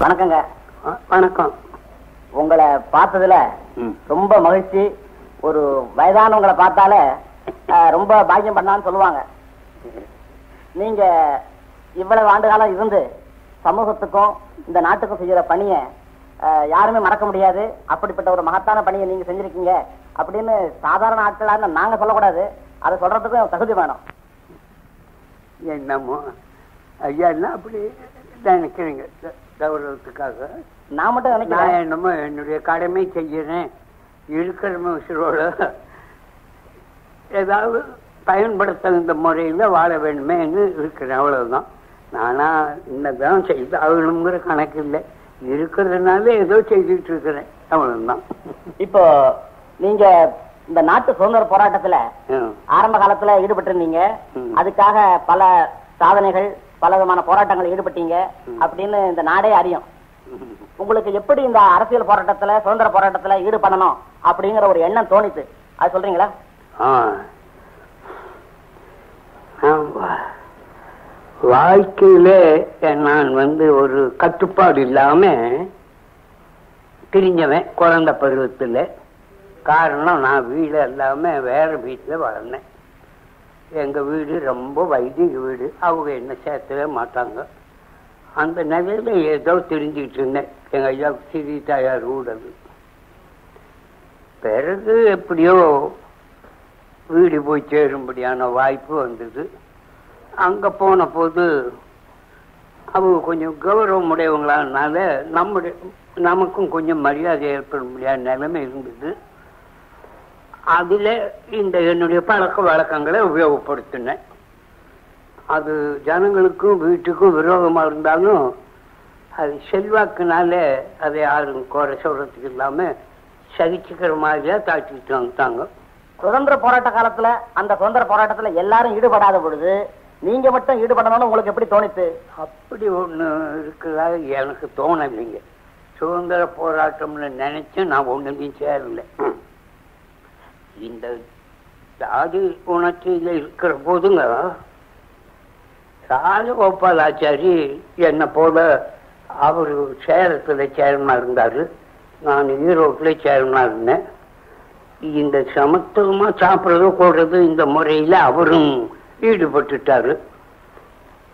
வணக்கங்க. வணக்கம். உங்களை பார்த்ததுல. ரொம்ப மகிழ்ச்சி. ஒரு வயதானவங்களை பார்த்தாலே ரொம்ப பாக்கியம் பண்ணான்னு சொல்லுவாங்க. நீங்க இவ்வளவு ஆண்டு காலம் இருந்து சமூகத்துக்கும் இந்த நாட்டுக்கும் செய்யற பணியை யாருமே மறக்க முடியாது. அப்படிப்பட்ட ஒரு மகத்தான பணியை நீங்க செஞ்சிருக்கீங்க. அப்படின்னு சாதாரண ஆட்களான நாங்க சொல்லக்கூடாது. அதை சொல்றதுக்கும் தகுதி வேணும். என்னமோ? ஐயா என்ன அப்படி நினைக்கிறீங்க. கௌரவத்துக்காக நான் மட்டும் நான் நினைக்கிறேன் என்னமோ என்னுடைய கடமை செய்கிறேன். இருக்கிற மனுஷரோட ஏதாவது பயன்படுத்துகின்ற முறையில் வாழ வேண்டுமேன்னு இருக்கிறேன். அவ்வளவுதான். நானா இன்னதான் செய்து ஆகணுங்கிற கணக்கு இல்லை. இருக்கிறதுனால ஏதோ செய்துட்டு இருக்கிறேன். அவ்வளவுதான். இப்போ நீங்க இந்த நாட்டு சுதந்திர போராட்டத்துல. ஆரம்ப காலத்துல ஈடுபட்டு இருந்தீங்க. அதுக்காக பல சாதனைகள் பல விதமான போராட்டங்கள் ஈடுபட்டீங்க அப்படின்னு இந்த நாடே அறியும். உங்களுக்கு எப்படி இந்த அரசியல் போராட்டத்துல சுதந்திர போராட்டத்துல ஈடுபடணும் அப்படிங்கிற ஒரு எண்ணம் தோணித்து அது சொல்றீங்களா? ஆமா. வாழ்க்கையிலே நான் வந்து ஒரு கட்டுப்பாடு இல்லாம பிரிஞ்சவன் குழந்தை பருவத்துல. காரணம் நான் வீடு எல்லாமே வேற வீட்டுல வளர்ந்தேன். எங்க வீடு ரொம்ப வைதிக வீடு. அவங்க என்ன சேர்த்தவே மாட்டாங்க. அந்த நிலையில ஏதோ தெரிஞ்சுக்கிட்டு இருந்தேன். எங்கள் ஐயா சிறி தாயார் வீடு அது பிறகு எப்படியோ வீடு போய் சேரும்படியான வாய்ப்பு வந்தது. அங்கே போன போது அவங்க கொஞ்சம் கௌரவம் உடையவங்களானால நம்முடைய நமக்கும் கொஞ்சம் மரியாதை ஏற்படும்படியான நிலைமை இருந்தது. அதுல இந்த என்னுடைய பழக்க வழக்கங்களை உபயோகப்படுத்தினேன். அது ஜனங்களுக்கும் வீட்டுக்கும் விரோதமா இருந்தாலும் அது செல்வாக்குனால அதை யாரும் குறை சொல்றதுக்கு இல்லாம சகிச்சுக்கிற மாதிரியா தாட்டிட்டு வந்துட்டாங்க. சுதந்திர போராட்ட காலத்துல அந்த சுதந்திர போராட்டத்துல எல்லாரும் ஈடுபடாத பொழுது நீங்க மட்டும் ஈடுபடணும்னு உங்களுக்கு எப்படி தோணித்து? அப்படி ஒண்ணு இருக்கிறதா எனக்கு தோணலைங்க. சுதந்திர போராட்டம்னு நினைச்சு நான் ஒண்ணுலையும் சேரல இந்த ஜாதி உணர்ச்சியில இருக்கிற போதுங்க ராஜகோபாலாச்சாரி என்னை போல அவரு சேலத்துல சேர்மனா இருந்தாரு. நான் ஈரோட்டில் சேர்மனா இருந்தேன். இந்த சமத்துவமா சாப்பிட்றது போடுறது இந்த முறையில அவரும் ஈடுபட்டுட்டாரு.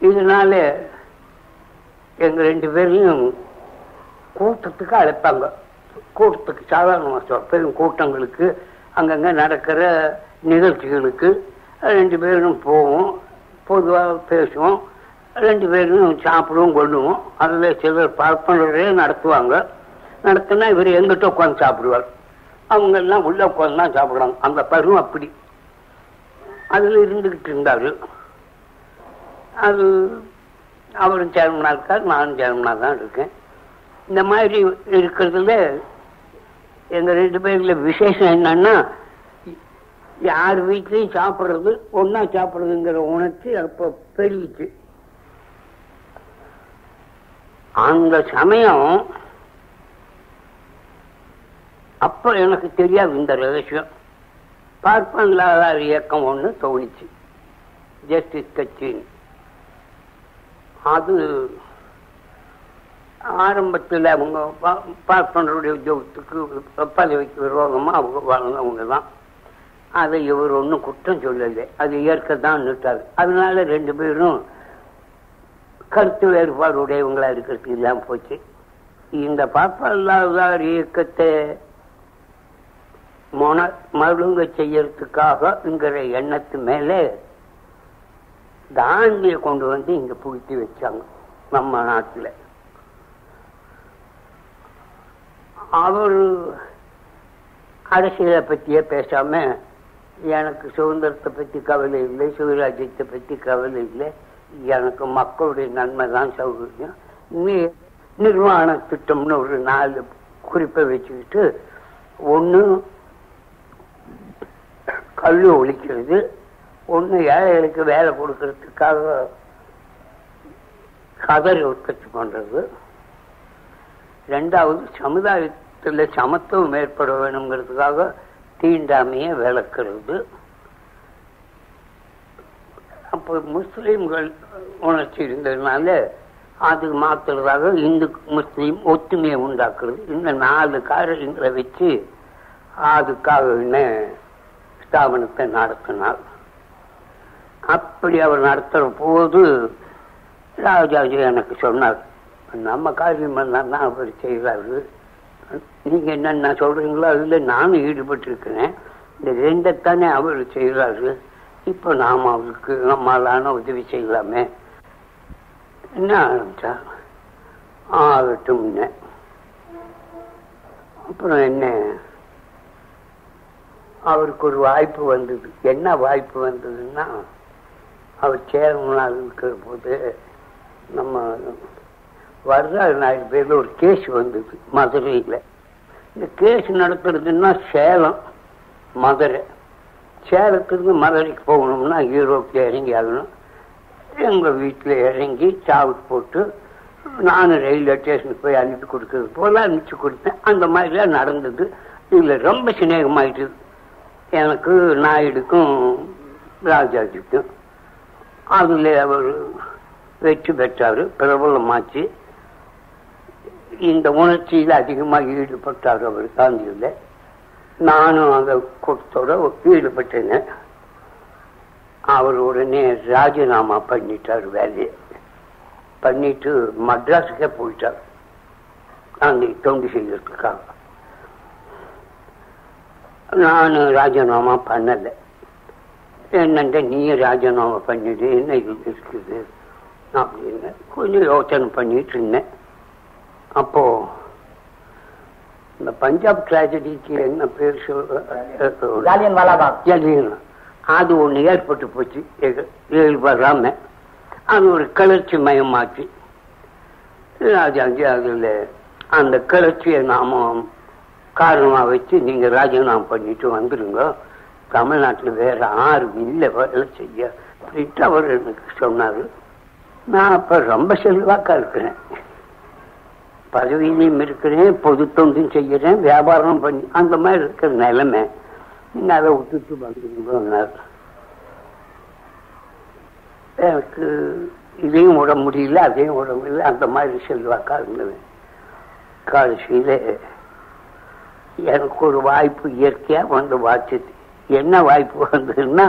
இதனால எங்க ரெண்டு பேரையும் கூட்டத்துக்கு அழைப்பாங்க. கூட்டத்துக்கு சாதாரணமா பெரும் கூட்டங்களுக்கு அங்கங்கே நடக்கிற நிகழ்ச்சிகளுக்கு ரெண்டு பேரும் போவோம். பொதுவாக பேசுவோம். ரெண்டு பேரும் சாப்பிடுவோம் கொள்ளுவோம். அதில் சிலர் பார்ப்பனரே நடத்துவாங்க. நடத்தினா இவர் எங்கிட்ட உட்காந்து சாப்பிடுவார். அவங்க எல்லாம் உள்ள உட்காந்து தான் சாப்பிடுவாங்க அந்த பருவம் அப்படி. அதில் இருந்துக்கிட்டு இருந்தார் அது அவரும் சேர்மனாக இருக்கார். நானும் சேர்மனாக தான் இருக்கேன். இந்த மாதிரி இருக்கிறதுல எங்க ரெண்டு பேர்ல விசேஷம் என்னன்னா யார் வீட்லயும் சாப்பிடுறது ஒன்னா சாப்பிடுறதுங்கிற உணர்ச்சி அப்ப பெருகிச்சு. அந்த சமயம் அப்ப எனக்கு தெரியாது இந்த ரகசியம். பார்ப்பனில்லாதார் இயக்கம் ஒண்ணு தோணிச்சு. ஜஸ்டிஸ் கட்சின்னு. அது ஆரம்பத்தில் அவங்க பார்ப்பனருடைய உத்தியோகத்துக்கு பதவிக்கு விரோதமாக அவங்க வளர்ந்தவங்க தான். அதை இவர் ஒன்றும் குற்றம் சொல்லலை. அது ஏற்க தான் நிட்டாரு அதனால ரெண்டு பேரும் கருத்து வேறுபாடு உடையவங்களா இருக்கிறதுக்கு இல்லாமல் போச்சு. இந்த பார்ப்பல்லாதார் இயக்கத்தை மொன மழுங்க செய்யறதுக்காகங்கிற எண்ணத்து மேலே தானியை கொண்டு வந்து இங்க புகுத்தி வச்சாங்க நம்ம நாட்டுல. அவர் அரசியலை பற்றியே பேசாம எனக்கு சுதந்திரத்தை பத்தி கவலை இல்லை சுயராஜ்யத்தை பத்தி கவலை இல்லை. எனக்கு மக்களுடைய நன்மை தான் சௌகரியம். நீ நிர்வாண திட்டம்னு ஒரு நாலு குறிப்பை வச்சுக்கிட்டு ஒண்ணு கல்வி ஒழிக்கிறது ஒண்ணு ஏழைகளுக்கு வேலை கொடுக்கறதுக்காக கதறி உற்பத்தி பண்றது. ரெண்டாவது சமுதாயத்தில் சமத்துவம் ஏற்பட வேணுங்கிறதுக்காக தீண்டாமையை விளக்குறது. அப்போ முஸ்லீம்கள் உணர்ச்சி இருந்ததுனால அது மாத்துறதாக இந்து முஸ்லீம் ஒத்துமையை உண்டாக்குறது. இந்த நாலு காரியங்களை வச்சு அதுக்காக என்ன ஸ்தாபனத்தை நடத்தினார். அப்படி அவர் நடத்துற போது ராஜாஜி எனக்கு சொன்னார் நம்ம காரியம் எல்லாம் தான் அவர் செய்கிறாரு நீங்க என்னென்ன சொல்றீங்களோ அதுல நானும் ஈடுபட்டு இருக்கிறேன் இந்த ரெண்டைத்தானே அவர் செய்கிறாரு இப்போ நாம் அவருக்கு நம்மளான உதவி செய்யலாமே. என்ன ஆரம்பிச்சா? ஆகட்டும் அப்புறம் என்ன? அவருக்கு ஒரு வாய்ப்பு வந்தது. என்ன வாய்ப்பு வந்ததுன்னா அவர் சேர்மனாக இருக்கிற போது நம்ம வரலாறு நாலு பேர்ல ஒரு கேஸ் வந்தது மதுரையில். இந்த கேஸ் நடத்துறதுன்னா சேலம் மதுரை. சேலத்துலேருந்து மதுரைக்கு போகணும்னா யூரோப்பில் இறங்கி ஆகணும். எங்கள் வீட்டில் இறங்கி சாவுக்கு போட்டு நானும் ரயில்வே ஸ்டேஷனுக்கு போய் அனுப்பி கொடுக்கறது போல அனுப்பிச்சு கொடுத்தேன். அந்த மாதிரிலாம் நடந்தது. இதில் ரொம்ப சிநேகமாயிட்டுது. எனக்கு நாயுடுக்கும் ராஜாஜிக்கும். அதில் அவர் வெற்றி பெற்றார் பிரபலமாச்சு. இந்த உணர்ச்சியில் அதிகமாக ஈடுபட்டார் அவர் காந்தியில் நானும் அந்த கூட்டத்தோட ஈடுபட்டேன். அவர் உடனே ராஜினாமா பண்ணிட்டார் வேலையை. பண்ணிட்டு மட்ராஸுக்கே போயிட்டார். காந்தி தொண்டு செய்திருக்காங்க. நான் ராஜினாமா பண்ணலை. என்னண்ட நீ ராஜினாமா பண்ணிடு என்ன இது இருக்குது? அப்படின்னு கொஞ்சம் யோசனை பண்ணிட்டு இருந்தேன். அப்போ இந்த பஞ்சாப் டிராஜடிக்கு என்ன பேர் ஜலியன் அது ஒண்ணு ஏற்பட்டு போச்சு. வராம அது ஒரு கிளர்ச்சி மயமாச்சு ராஜாஜி அதுல அந்த கிளர்ச்சியை நாம காரணமா வச்சு நீங்க ராஜினாமா பண்ணிட்டு வந்துருங்க. தமிழ்நாட்டுல வேற யாரும் இல்லை வேலை செய்ய. அப்படின்ட்டு அவர் எனக்கு சொன்னாரு. நான் அப்ப ரொம்ப செல்வாக்கா இருக்கிறேன். பதவியிலையும் இருக்கிறேன் பொது தொண்டும் செய்யறேன் வியாபாரம் பண்ணி அந்த மாதிரி இருக்கிற நிலைமை. நீங்க அதை விட்டுட்டு வந்துருங்கன்னார். எனக்கு இதையும் விட முடியல அதையும் விட முடியல அந்த மாதிரி செல்வாக்கா இருந்தது கடைசியில எனக்கு ஒரு வாய்ப்பு இயற்கையா வந்து வாச்சுது என்ன வாய்ப்பு வந்ததுன்னா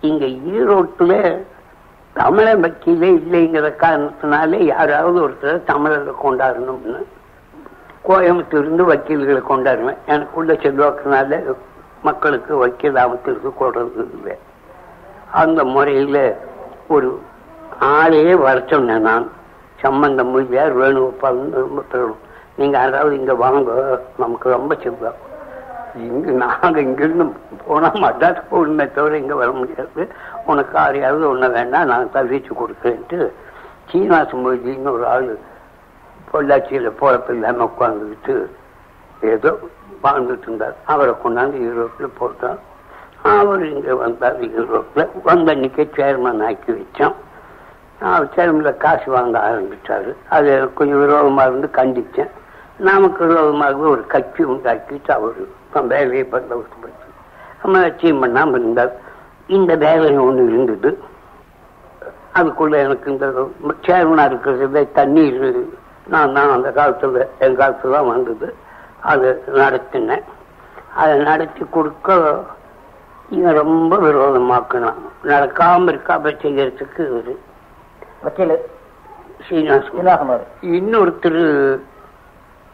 இங்க ஈரோட்டுல தமிழ பக்தியிலே இல்லைங்கிற காரணத்தினாலே யாராவது ஒருத்தர் தமிழர்களை கொண்டாடணும்னு கோயம்புத்தூர்ந்து வக்கீல்களை கொண்டாடுவேன். எனக்குள்ள செல்வாக்குனால மக்களுக்கு வக்கீல் ஆபத்திற்கு கொடுறது இல்லை. அந்த முறையில ஒரு ஆளையே வர சொன்னேன் நான் சம்பந்தம் மொழியார் வேணுகோபால் ரொம்ப பெரும் நீங்க யாராவது இங்க வாங்க நமக்கு ரொம்ப செல்வாக்கு. இங்கு நாங்க இங்கிருந்து போனா மட்ராஸ் போகணுமே தவிர இங்க வர முடியாது. உனக்கு யாரையாவது ஒண்ணு வேண்டாம் நான் தவிச்சு கொடுக்குறேன்ட்டு சீனா சுமதின்னு ஒரு ஆள் பொள்ளாச்சியில போறப்ப இல்லாம உட்காந்துக்கிட்டு ஏதோ வாழ்ந்துட்டு இருந்தார். அவரை கொண்டாந்து யூரோப்ல போட்டோம் அவர் இங்க வந்தார் யூரோப்ல. வந்த அன்னைக்கே சேர்மன் ஆக்கி வச்சோம் அவர் சேர்மன்ல காசு வாங்க ஆரம்பிச்சாரு. அது எனக்கு கொஞ்சம் விரோதமா இருந்து கண்டிச்சேன். நமக்கு விரோதமாக ஒரு கட்சி உண்டாக்கிட்டு அவர் வேலையை பந்தோபடுத்தி நம்ம லட்சியம் பண்ணாம இருந்தார் இந்த வேலை ஒண்ணு இருந்தது. அதுக்குள்ள எனக்கு இந்த சேர்மனா இருக்கிறது தண்ணீர் நான் தான் அந்த காலத்துல என் காலத்துல தான் வந்தது. அது நடத்தினேன். அதை நடத்தி கொடுக்க இவன் ரொம்ப விரோதமாக்கணும் நடக்காம இருக்காம செய்யறதுக்கு அவரு. இன்னொருத்தர்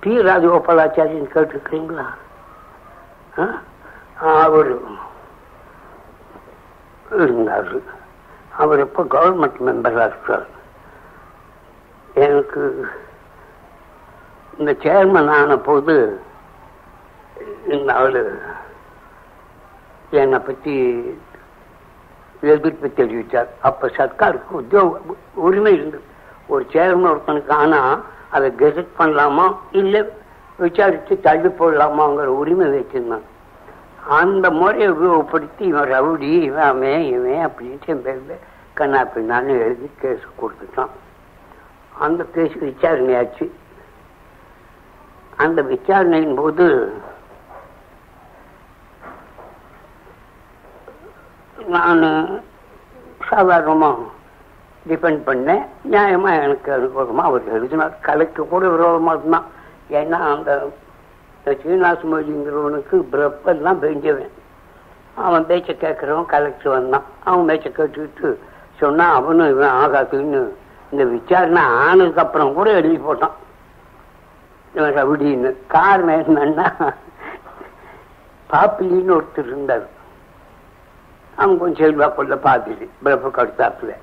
பி ராஜகோபாலாச்சாரியன் கேட்டிருக்கிறீங்களா? அவர் அவரு இருந்தார். அவர் இப்போ கவர்மெண்ட் மெம்பராக இருக்கிறார் எனக்கு இந்த சேர்மன் ஆன போது இந்த ஆள் என்னை பத்தி எதிர்ப்பு தெரிவித்தார். அப்ப சர்க்காருக்கு உத்தியோக உரிமை இருந்தது. ஒரு சேர்மன் ஒருத்தனுக்கு ஆனா அதை கெசட் பண்ணலாமா? இல்லை விசாரித்து தள்ளி போடலாமாங்கிற உரிமை வச்சிருந்தான். அந்த முறையை உபயோகப்படுத்தி இவன் ரவுடி இவன் அவன் இவன் அப்படின்ட்டு என் கண்ணா பின்னான்னு எழுதி கேஸ் கொடுத்துட்டான். அந்த கேஸ் விசாரணையாச்சு அந்த விசாரணையின் போது நான் சாதாரணமாக டிபெண்ட் பண்ணேன். நியாயமா எனக்கு அனுபவமா அவர் எழுதினார். கலைக்கு கூட விரோதமா இருந்தான். ஏன்னா அந்த சீனிவாச மொழிங்கிறவனுக்கு பிரப்பெல்லாம் பெஞ்சவன் அவன் பேச்ச கேட்கறவன் கலெக்டர் வந்தான். அவன் பேச்ச கேட்டுக்கிட்டு சொன்னா அவனும் இவன் ஆகாதுன்னு இந்த விசாரணை ஆனதுக்கு அப்புறம் கூட எழுதி போட்டான். இவன் ரவுடின்னு. காரணம் என்னன்னா பாப்பிலின்னு ஒருத்தர் இருந்தார். அவன் கொஞ்சம் செல்வா கொள்ள பாதிரி பிரப்ப கடுத்தாப்புல.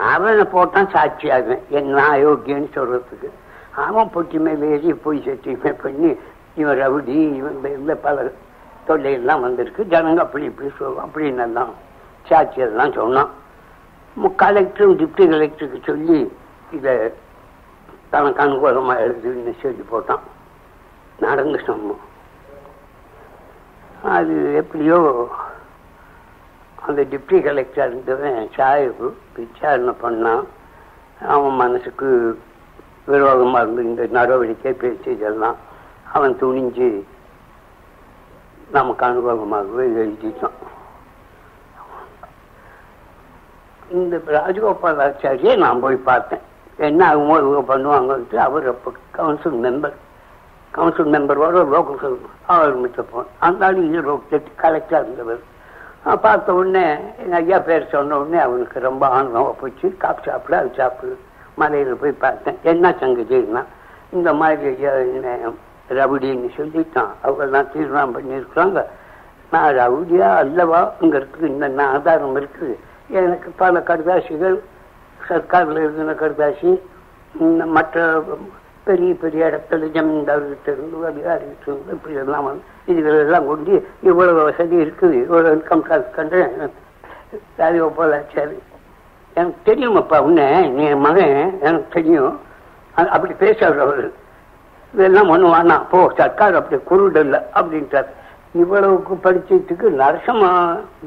அவனை போட்டான் சாட்சியாக. என்ன அயோக்கியன்னு சொல்றதுக்கு. அவன் பொட்டிமை மேல போய் சட்டியுமே பண்ணி இவன் ரவுடி இவன் இந்த பல தொல்லையெல்லாம் வந்திருக்கு. ஜனங்க அப்படி இப்படி சொல்லுவோம் அப்படின்னு எல்லாம் சாட்சி எல்லாம் சொன்னான் கலெக்டரும் டிப்டி கலெக்டருக்கு சொல்லி இதை தனக்கு அனுகூலமா எழுதுன்னு சொல்லி போட்டான். நடந்து சொன்னோம் அது எப்படியோ அந்த டிப்டி கலெக்டர் இருந்தவன் சாஹிப் விசாரணை பண்ணான்? அவன் மனசுக்கு விரோதமாக இருந்து இந்த நடவடிக்கை பேச்சு இதெல்லாம் அவன் துணிஞ்சு நமக்கு அனுபவமாகவே எழுதிட்டான். இந்த ராஜகோபால் ஆச்சாரியை நான் போய் பார்த்தேன். என்ன ஆகுமோ இவங்க பண்ணுவாங்கன்ட்டு அவர் அப்போ கவுன்சில் மெம்பர் கவுன்சில் மெம்பரோட லோக்கல் அவர் மிச்ச போன் அந்த ஆள் ஈரோடு கலெக்டராக இருந்தவர். பார்த்த உடனே எங்கள் ஐயா பேர் சொன்ன உடனே அவனுக்கு ரொம்ப ஆனந்தமாக போச்சு. காப் சாப்பிட அது சாப்பிடு. மலையில் போய் பார்த்தேன். என்ன சங்கதின்னா இந்த மாதிரி ஐயா என்ன ரவுடின்னு சொல்லிட்டான். அவங்கெல்லாம் தீர்மானம் பண்ணியிருக்கிறாங்க. நான் ரவுடியா அல்லவாங்கிறதுக்கு இந்த ஆதாரம் இருக்குது எனக்கு பல கடுதாசிகள் சர்க்காரில் இருந்த கடுதாசி இந்த மற்ற பெரிய பெரிய இடத்துல ஜமீன்தார்கிட்ட இருந்து அதிகாரிகிட்ட இருந்து இப்படி எல்லாம் வந்து இதுகளெல்லாம் கொண்டு இவ்வளவு வசதி இருக்குது. இவ்வளவு இன்கம் டாக்ஸ் கண்டு ராஜகோபால் ஆச்சாரி எனக்கு தெரியுமப்பா உன்ன நீ மகன் எனக்கு தெரியும். அப்படி பேசுறாரு அவர். இதெல்லாம் ஒண்ணு வேணாம் போ சர்க்கார் அப்படி குருடல்ல அப்படின்ட்டார் இவ்வளவுக்கு படிச்சதுக்கு நரசம்மா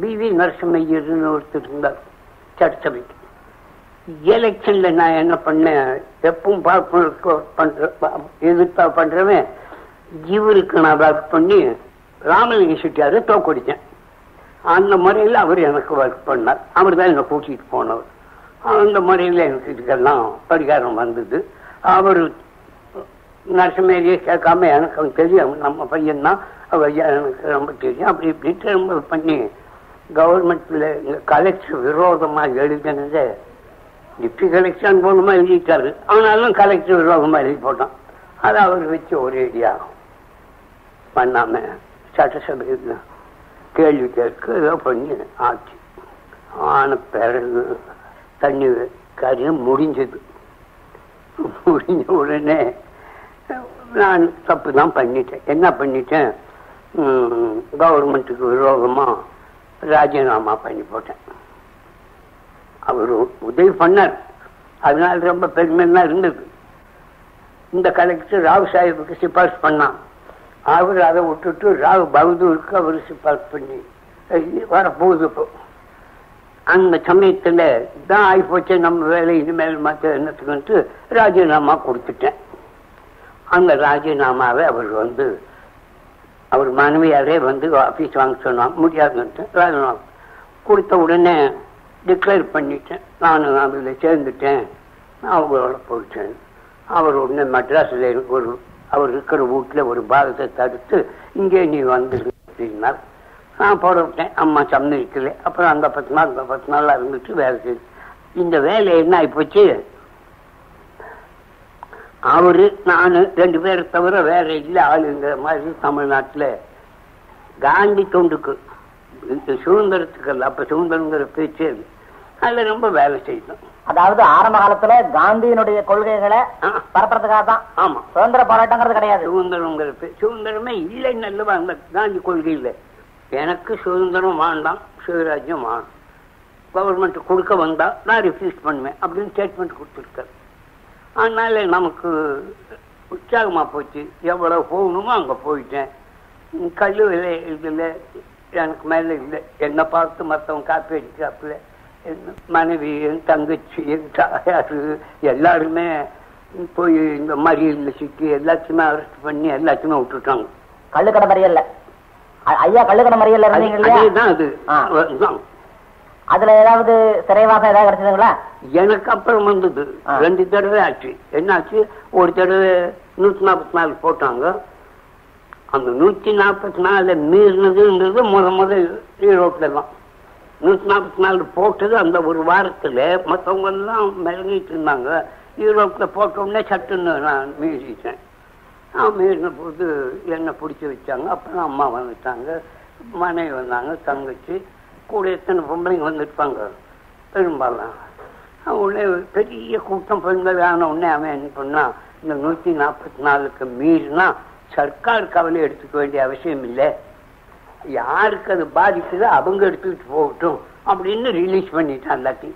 பிவி நரசமையர்னு ஒருத்தர் இருந்தார். சட்டசபைக்கு. எலெக்ஷன்ல நான் என்ன பண்ணேன்? எப்பவும் பார்ப்பனுக்கு பண்ற எதிர்த்தா பண்றவன் இவருக்கு நான் ஒர்க் பண்ணி ராமலிங்க செட்டியாரை தோக்கடிச்சேன். அந்த முறையில் அவர் எனக்கு ஒர்க் பண்ணார். அவர் தான் என்னை கூட்டிட்டு போனவர். அந்த முறையில் எனக்கு இதுக்கெல்லாம் பரிகாரம் வந்தது. அவர் நரசமேரியே கேட்காம எனக்கு அவன் தெரியும். நம்ம பையன் தான் அவர் எனக்கு ரொம்ப தெரியும். அப்படி இப்படி ரொம்ப பண்ணி கவர்மெண்ட்ல கலெக்டர் விரோதமா எழுதினதை டிப்டி கலெக்டர் மூலமா எழுதிட்டாரு. ஆனாலும் கலெக்டர் விரோதமா எழுதி போட்டான். அதை அவர் வச்சு ஒரு ஐடியா பண்ணாம சட்டசபையில் கேள்வி கேட்க ஏதோ பண்ணி ஆச்சு. ஆன பிறகு தண்ணி காரியம் முடிஞ்சது. முடிஞ்ச உடனே நான் தப்பு தான் பண்ணிட்டேன். என்ன பண்ணிட்டேன்? கவர்மெண்ட்டுக்கு விரோதமாக ராஜினாமா பண்ணி போட்டேன். அவர் உதவி பண்ணார். அதனால ரொம்ப பெருமைலாம் இருந்தது. இந்த கலெக்டர் ராவ் சாஹிபுக்கு சிபாரிசு பண்ணான். அவர் அதை விட்டுட்டு ராவ் பகதூருக்கு அவர் சிபாரிசு பண்ணி வரப்போகுது இப்போ. அந்த சமயத்தில் தான் ஆகிப்போச்சு நம்ம வேலை இனிமேல் மாற்ற என்னத்துக்குன்ட்டு ராஜினாமா கொடுத்துட்டேன். அந்த ராஜினாமாவை அவர் வந்து அவர் மனைவியாரே வந்து ஆஃபீஸ் வாங்க சொன்னான் முடியாதுன்ட்டு ராஜினாமா கொடுத்த உடனே டிக்ளேர் பண்ணிட்டேன். நான் அதில் சேர்ந்துட்டேன். நான் அவங்களோட போயிட்டேன். அவர் உடனே மெட்ராஸில் ஒரு அவர் இருக்கிற வீட்டில் ஒரு பாகத்தை தடுத்து இங்கே நீ வந்து அப்படின்னார். நான் போட விட்டேன். அம்மா சம்மதிக்கல அப்புறம் அந்த பத்து நாள் இந்த பத்து நாளாக இருந்துட்டு வேலை செய்து. இந்த வேலை என்ன ஆகிப்போச்சு அவரு நான் ரெண்டு பேரை தவிர வேற இல்லை ஆளுங்கிற மாதிரி தமிழ்நாட்டில் காந்தி தொண்டுக்கு இந்த சுதந்திரத்துக்கு அல்ல அப்ப சுதந்திரங்கிற பேச்சே அதில் ரொம்ப வேலை செய்தோம் அதாவது ஆரம்ப காலத்துல காந்தியினுடைய கொள்கைகளை பரப்புறதுக்காக தான். ஆமா. சுதந்திர போராட்டங்கிறது கிடையாது. சுதந்திரங்கிற பே சுதந்திரமே இல்லைன்னு அல்லவா அந்த காந்தி கொள்கையில். எனக்கு சுதந்திரம் வேண்டாம் சுயராஜ்யம் வேணும். கவர்மெண்ட் கொடுக்க வந்தா நான் ரிஃப்யூஸ் பண்ணுவேன் அப்படின்னு ஸ்டேட்மெண்ட் கொடுத்துருக்காரு. அதனால நமக்கு உற்சாகமா போச்சு. எவ்வளவு போகணுமோ அங்க போயிட்டேன். உம், கல்லு விலை இதில் எனக்கு மேல இல்லை. என்னை பார்த்து மற்றவங்க காப்பி அடிக்காப்புல என் மனைவி தங்கச்சி தாயாரு எல்லாருமே போய் இந்த மறியலில் சிக்கி எல்லாத்தையுமே அரெஸ்ட் பண்ணி எல்லாத்தையுமே விட்டுட்டாங்க. கள்ளுக்கடை மறியல்ல. ஐயா கள்ளுக்கடை இல்லையா? அதேதான் அது. அதுல ஏதாவது சிறைவாசம் ஏதாவது கிடைச்சதுங்களா? எனக்கு அப்புறம் வந்தது. ரெண்டு தடவை ஆச்சு. என்னாச்சு? ஒரு தடவை நூத்தி நாற்பத்தி நாலு போட்டாங்க. அந்த நூத்தி நாற்பத்தி நாலு மீறினதுன்றது முத முத ஈரோட்ல தான் நூத்தி நாற்பத்தி நாலு போட்டது அந்த ஒரு வாரத்துல மற்றவங்க எல்லாம் மிளகிட்டு இருந்தாங்க. யூரோப்பில் போட்ட உடனே சட்டுன்னு நான் மீறிட்டேன். நான் மீறின போது என்னை பிடிச்சி வச்சாங்க. அப்புறம் அம்மா வந்துட்டாங்க. மனைவி வந்தாங்க தங்கச்சி. கூட எத்தனை பொம்பளைங்க வந்துருப்பாங்க? பெரும்பாலும். உடனே பெரிய கூட்டம் பெண்கள் ஆன உடனே அவன் என்ன பண்ணான் இந்த நூத்தி நாற்பத்தி நாலுக்கு மீறினா சர்க்கார் கவலை எடுத்துக்க வேண்டிய அவசியம் இல்லை. யாருக்கு அது பாதிக்குதோ அவங்க எடுத்துக்கிட்டு போகட்டும் அப்படின்னு ரிலீஸ் பண்ணிட்டான் எல்லாத்தி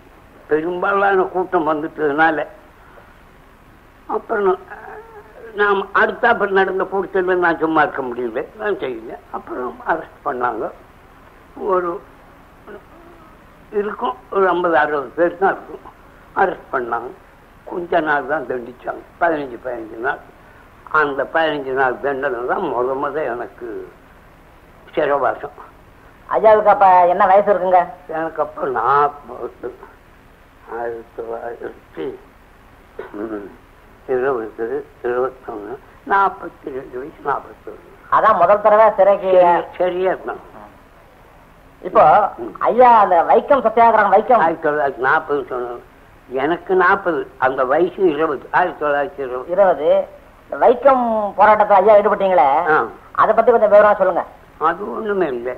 பெரும்பாலான கூட்டம் வந்துட்டதுனால. அப்புறம் நாம் அடுத்தாப்புல நடந்த கூட்டத்தில் நான் சும்மா இருக்க முடியல. நான் செய்யல. அப்புறம் அரெஸ்ட் பண்ணாங்க. ஒரு இருக்கும். ஒரு ஐம்பது அறுபது பேர் தான் இருக்கும். அரெஸ்ட் பண்ணாங்க. கொஞ்ச நாள் தான் தண்டிச்சாங்க. பதினஞ்சு பதினஞ்சு நாள். அந்த பதினஞ்சு நாள் தண்டனை தான் முத முத எனக்கு சிறவாசம் ஐயாவுக்கு அப்ப என்ன வயசு இருக்குங்க? எனக்கு அப்போ நாற்பது ஆயிரத்தி தொள்ளாயிரத்தி இருபது இருபத்தொன்று நாற்பத்தி ரெண்டு வயசு நாற்பத்தொன்று அதான் முதல் தடவை சிறைக்கு சரியா இருந்தான் இப்போ ஐயா அந்த வைக்கம் சத்தியாகிரகம் வைக்கம். ஆயிரத்தி தொள்ளாயிரத்தி நாற்பது சொன்னது எனக்கு நாற்பது அந்த வயசு இருபது ஆயிரத்தி தொள்ளாயிரத்தி இருபது. இருபது. வைக்கம் போராட்டத்தில் ஐயா ஈடுபட்டீங்களே அதை பத்தி கொஞ்சம் விவரமா சொல்லுங்க. அது ஒண்ணுமே இல்லை.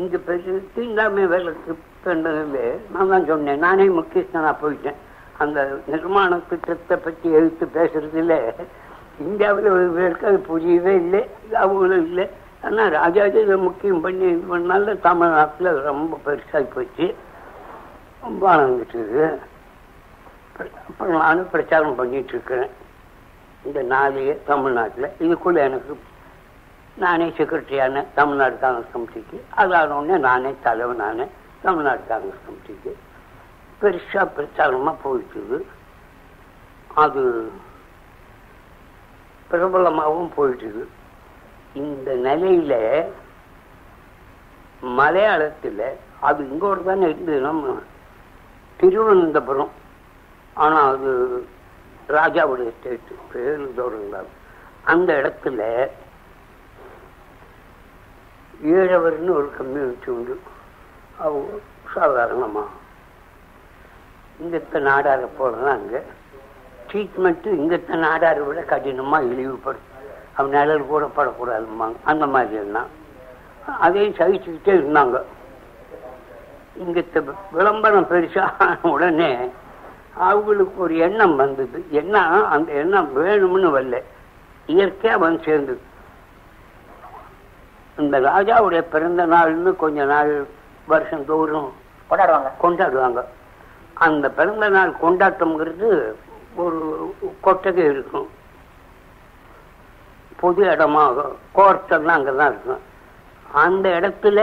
இங்க பெரிய இல்லாமல் வேலைக்கு பெண்டதில்லை நான் தான் சொன்னேன். நானே முக்கியஸ்தனா போயிட்டேன். அந்த நிர்மாண திட்டத்தை பற்றி எழுத்து பேசுறதுல இந்தியாவில் ஒரு பேருக்கு அது புரியவே இல்லை. அவங்களும் இல்லை. ஆனால் ராஜாஜி இதை முக்கியம் பண்ணி இது பண்ணால தமிழ்நாட்டில் ரொம்ப பெருசாகி போச்சு. ரொம்ப ஆனந்துட்டுது அப்புறம் நானும் பிரச்சாரம் பண்ணிட்டு இருக்கிறேன். இந்த நாளையே தமிழ்நாட்டில். இதுக்குள்ள எனக்கு நானே செக்ரட்டரியான தமிழ்நாடு காங்கிரஸ் கமிட்டிக்கு. அதான உடனே நானே தலைவனான தமிழ்நாடு காங்கிரஸ் கமிட்டிக்கு. பெருசா பிரச்சாரமா போயிட்டுது. அது பிரபலமாகவும் போயிட்டுது. இந்த நிலையில மலையாளத்துல அது இங்கோடு தானே இருந்தது நம்ம திருவனந்தபுரம். ஆனா அது ராஜாவுடைய ஸ்டேட் பேருந்தோடு அந்த இடத்துல ஈழவர்னு ஒரு கம்யூனிட்டி உண்டு. அவங்க சாதாரணமா. இங்கத்த நாடார போலதான் அங்க. ட்ரீட்மெண்ட்டு இங்கத்த நாடாரை விட கடினமா இழிவுபடும். அவன் நிழல் கூட படக்கூடாதும்பாங்க. அந்த மாதிரி எல்லாம் அதையும் சகிச்சுக்கிட்டே இருந்தாங்க. இங்கத்த விளம்பரம் பெருசாக ஆன உடனே அவங்களுக்கு ஒரு எண்ணம் வந்தது. என்ன அந்த எண்ணம் வேணும்னு வரல. இயற்கையா வந்து சேர்ந்தது. இந்த ராஜாவுடைய பிறந்த நாள்னு கொஞ்ச நாள் வருஷம் தோறும் கொண்டாடுவாங்க. கொண்டாடுவாங்க. அந்த பிறந்த நாள் கொண்டாட்டம்ங்கிறது ஒரு கொட்டகை இருக்கும். பொது இடமா கோர்ட்டெல்லாம் அங்கதான் இருக்கும். அந்த இடத்துல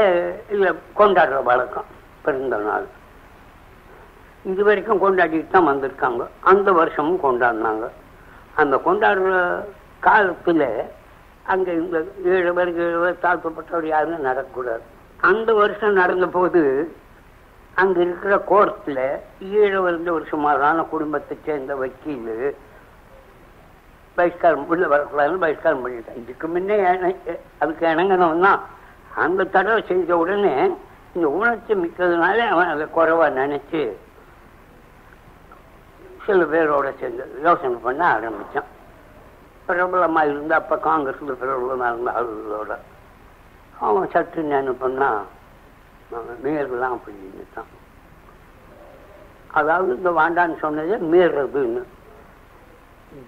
இல்ல கொண்டாடுற வழக்கம் பிறந்த நாள். இது வரைக்கும் கொண்டாடிட்டு தான் வந்திருக்காங்க. அந்த வருஷமும் கொண்டாடினாங்க. அந்த கொண்டாடுற காலத்துல அங்க இந்த ஏழு பேர் ஏழு பேர் தாழ்த்தப்பட்டவர் யாருன்னு நடக்கக்கூடாது. அந்த வருஷம் நடந்த போது அங்க இருக்கிற கோர்ட்ல ஏழு வருட ஒரு சுமாரான குடும்பத்தை சேர்ந்த வக்கீல் பகிஷ்காரம் உள்ள வரக்கூடாதுன்னு பகிஷ்காரம் பண்ணிட்டேன். இதுக்கு முன்னே அதுக்கு இணங்கினவன் தான் அந்த தடவை செஞ்ச உடனே இந்த உணர்ச்சி மிக்கதுனால அவன் அதை குறைவா நினைச்சு சில பேரோட சேர்ந்து யோசனை பண்ண ஆரம்பிச்சான். பிரபலமா இருந்த அப்ப காங்கிரஸ்ல பிரபலமா இருந்த ஆளுகளோட அவன் சற்று என்ன பண்ணா மீறலாம் அப்படின்னுட்டான் அதாவது இந்த வாண்டான்னு சொன்னதே மீறதுன்னு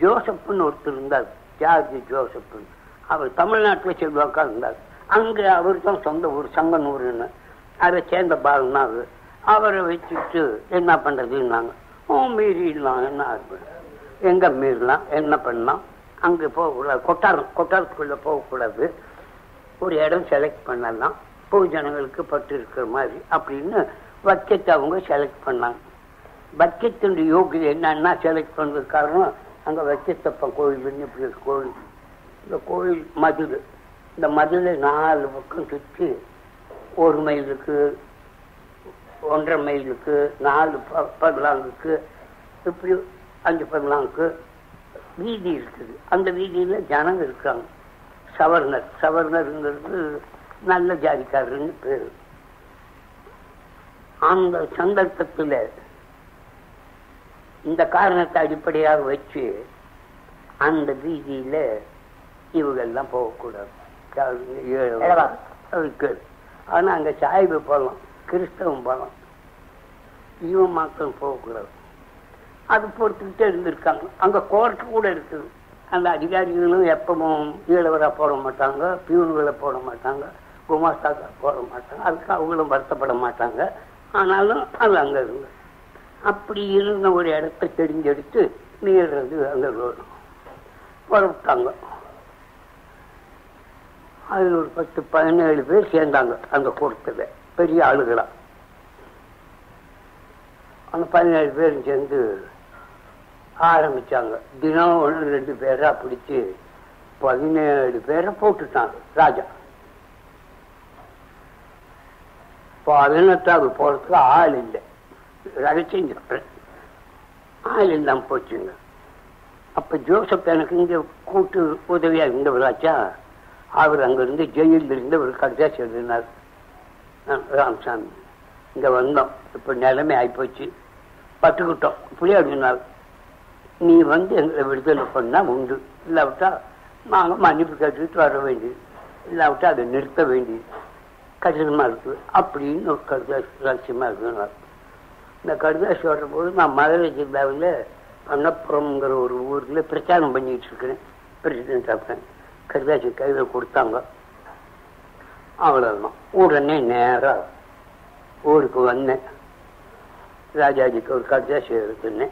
ஜோசப்னு ஒருத்தர் இருந்தார் ஜார்ஜ் ஜோசப்னு அவர் தமிழ்நாட்டில் செல்வாக்கா இருந்தார். அங்க அவர் தான் சொந்த ஊர் சங்கனூர்னு அதை சேர்ந்த பால் அது. அவர் அவரை வச்சுட்டு என்ன பண்றதுன்னாங்க. ஓ மீறிடலாம் என்ன எங்கே எங்க மீறலாம் என்ன பண்ணலாம்? அங்கே போகக்கூடாது. கொட்டாரம் கொட்டாரத்துக்குள்ளே போகக்கூடாது. ஒரு இடம் செலக்ட் பண்ணலாம். பொது பட்டு இருக்கிற மாதிரி அப்படின்னு பட்ஜெட் அவங்க செலக்ட் பண்ணாங்க. பட்ஜெட்டுடைய யோகியம் என்னன்னா செலக்ட் பண்ணது காரணம் அங்கே வச்சத்தப்பன் கோயில்னு இப்படி ஒரு கோயில். இந்த கோயில் மதுள் இந்த மதுளை நாலு பக்கம் சுற்றி ஒரு மைலுக்கு ஒன்றரை மைலுக்கு நாலு ப- பர்லாங்குக்கு இப்படி அஞ்சு பர்லாங்குக்கு வீதி இருக்குது. அந்த வீதியில ஜனங்க இருக்காங்க. சவர்ணர் சவர்ணருங்கிறது நல்ல ஜாதிக்காரர்னு பேரு. அந்த சந்தர்ப்பத்துல இந்த காரணத்தை அடிப்படையாக வச்சு அந்த வீதியில இவங்கெல்லாம் போகக்கூடாது. ஆனா அங்க சாய்வு போகலாம் கிறிஸ்தவம் போகலாம் இவன் மக்கள் போகக்கூடாது. அது பொறுத்துக்கிட்டே இருந்திருக்காங்க. அங்க கோர்ட் கூட இருக்குது. அந்த அதிகாரிகளும் எப்பவும் ஈழவராக போட மாட்டாங்க பியூன்களை போட மாட்டாங்க குமாஸ்தாக்க போட மாட்டாங்க. அதுக்கு அவங்களும் வருத்தப்பட மாட்டாங்க. ஆனாலும் அது அங்க இருந்து அப்படி இருந்த ஒரு இடத்த தெரிஞ்செடுத்து நீடுறது அங்கே ரோடு. புறப்பட்டாங்க அதில் ஒரு பத்து பதினேழு பேர் சேர்ந்தாங்க அந்த கூட்டத்தில் பெரிய ஆளுகளாக அந்த பதினேழு பேரும் சேர்ந்து ஆரம்பிச்சாங்க. தினம் ஒன்று ரெண்டு பேரா பிடிச்சு பதினேழு பேரை போட்டுட்டாங்க ராஜா. பதினெட்டாவது போறதுக்கு ஆள் இல்லை. ரகசியம். ஆள் இல்லாம போச்சுங்க. அப்ப ஜோசப் எனக்கு இங்க கூட்டு உதவியா இருந்தவராச்சா? அவர் அங்கிருந்து ஜெயிலில் இருந்து ஒரு கடிதாசி எழுதினார். ராமசாமி. இங்க வந்தோம். இப்ப நிலைமை ஆயிப்போச்சு. பட்டுக்கிட்டோம். இப்படியே அப்படின்னாரு நீ வந்து எங்களை விடுதலை பண்ணா உண்டு. இல்லாவிட்டா நாங்க மன்னிப்பு கேட்டுட்டு வர வேண்டியது. இல்லாவிட்டா அதை நிறுத்த வேண்டியது. கடினமா இருக்கு. அப்படின்னு ஒரு கடிதாசி ரகசியமா இருக்குனார் இந்த கடிதாசி வர்றபோது நான் மதுரை ஜில்லாவில் அன்னப்புறம்ங்கிற ஒரு ஊர்ல பிரச்சாரம் பண்ணிட்டு இருக்கிறேன். பிரசிடென்ட் ஆஃபேன் கடிதாசி கையில் கொடுத்தாங்க. அவ்வளவுதான். உடனே நேரா ஊருக்கு வந்தேன். ராஜாஜிக்கு ஒரு கடிதாசி எடுத்துனேன்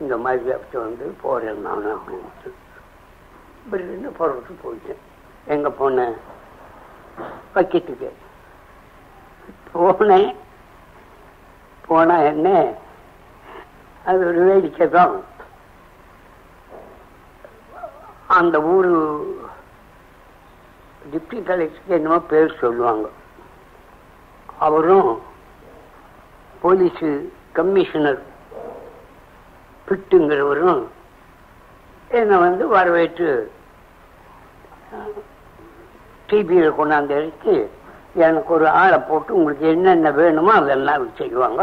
இந்த மாதிரி அப்படி வந்து போகிறேன் நான் அப்படின்ட்டு. இப்படி புறப்பட்டு போயிட்டேன். எங்கே போனேன் பக்கெட்டுக்கு போனேன். போனால் என்ன? அது ஒரு வேடிக்கை தான். அந்த ஊர் டிப்டி கலெக்டருக்கு என்னமோ பேர் சொல்லுவாங்க. அவரும் போலீஸு கமிஷனர் பிட்டுங்கிறவரும் என்னை வந்து வரவேற்று டிபியில் கொண்டாந்து இறக்கி எனக்கு ஒரு ஆளை போட்டு உங்களுக்கு என்னென்ன வேணுமோ அதெல்லாம் செய்வாங்க.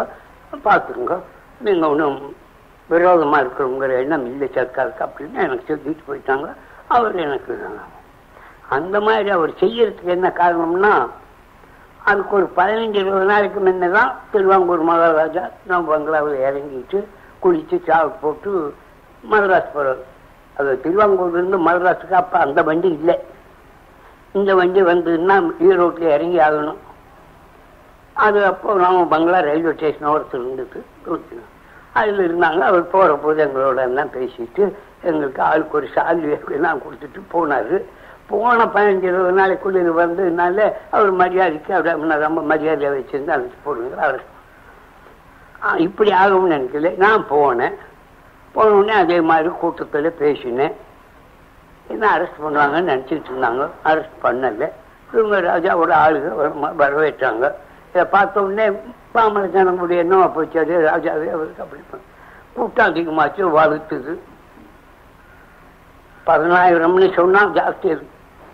பார்த்துருங்க நீங்கள் ஒன்றும் விரோதமாக இருக்கிறவங்கிற எண்ணம் இல்லை சர்க்காருக்கு அப்படின்னு எனக்கு சொல்லிட்டு போயிட்டாங்க. அவர் எனக்கு அந்த மாதிரி அவர் செய்யறதுக்கு என்ன காரணம்னா அதுக்கு ஒரு பதினஞ்சு இருபது நாளைக்கு முன்னே தான் திருவாங்கூர் மகாராஜா நான் பங்களாவில் இறங்கிட்டு குளிச்சு சாவு போட்டு மதராஸ் போகிறார் அது திருவாங்கூர்லேருந்து மதராஸுக்கு அப்போ அந்த வண்டி இல்லை. இந்த வண்டி வந்ததுன்னா ஈரோட்டில் இறங்கி ஆகணும். அது அப்போ நாம பங்களா ரயில்வே ஸ்டேஷன் ஒருத்தர் இருந்துட்டு அதில் இருந்தாங்க அவர் போகிற போது எங்களோட எல்லாம் பேசிட்டு எங்களுக்கு ஆளுக்கு ஒரு சால்வி எல்லாம் கொடுத்துட்டு போனார். போன பதினஞ்சு இருபது நாளைக்குள்ள இது வந்ததுனால அவர் மரியாதைக்கு அப்படியே ரொம்ப மரியாதையை வச்சுருந்து அனுப்பிச்சு போடுங்க அவர் இப்படி ஆகும்னு நினைக்கல. நான் போனேன். போன உடனே அதே மாதிரி கூட்டத்தில் பேசினேன். என்ன அரெஸ்ட் பண்ணுவாங்கன்னு நினச்சிட்டு இருந்தாங்க. அரெஸ்ட் பண்ணல. இவங்க ராஜாவோட ஆளுங்க வரவேற்றாங்க. இதை பார்த்த உடனே பாமர ஜனங்களுடைய என்னவா போச்சு. அது ராஜாவே அவருக்கு அப்படி கூட்டம் அதிகமாச்சு வளர்த்துது பதினாயிரம்னு சொன்னால் ஜாஸ்தி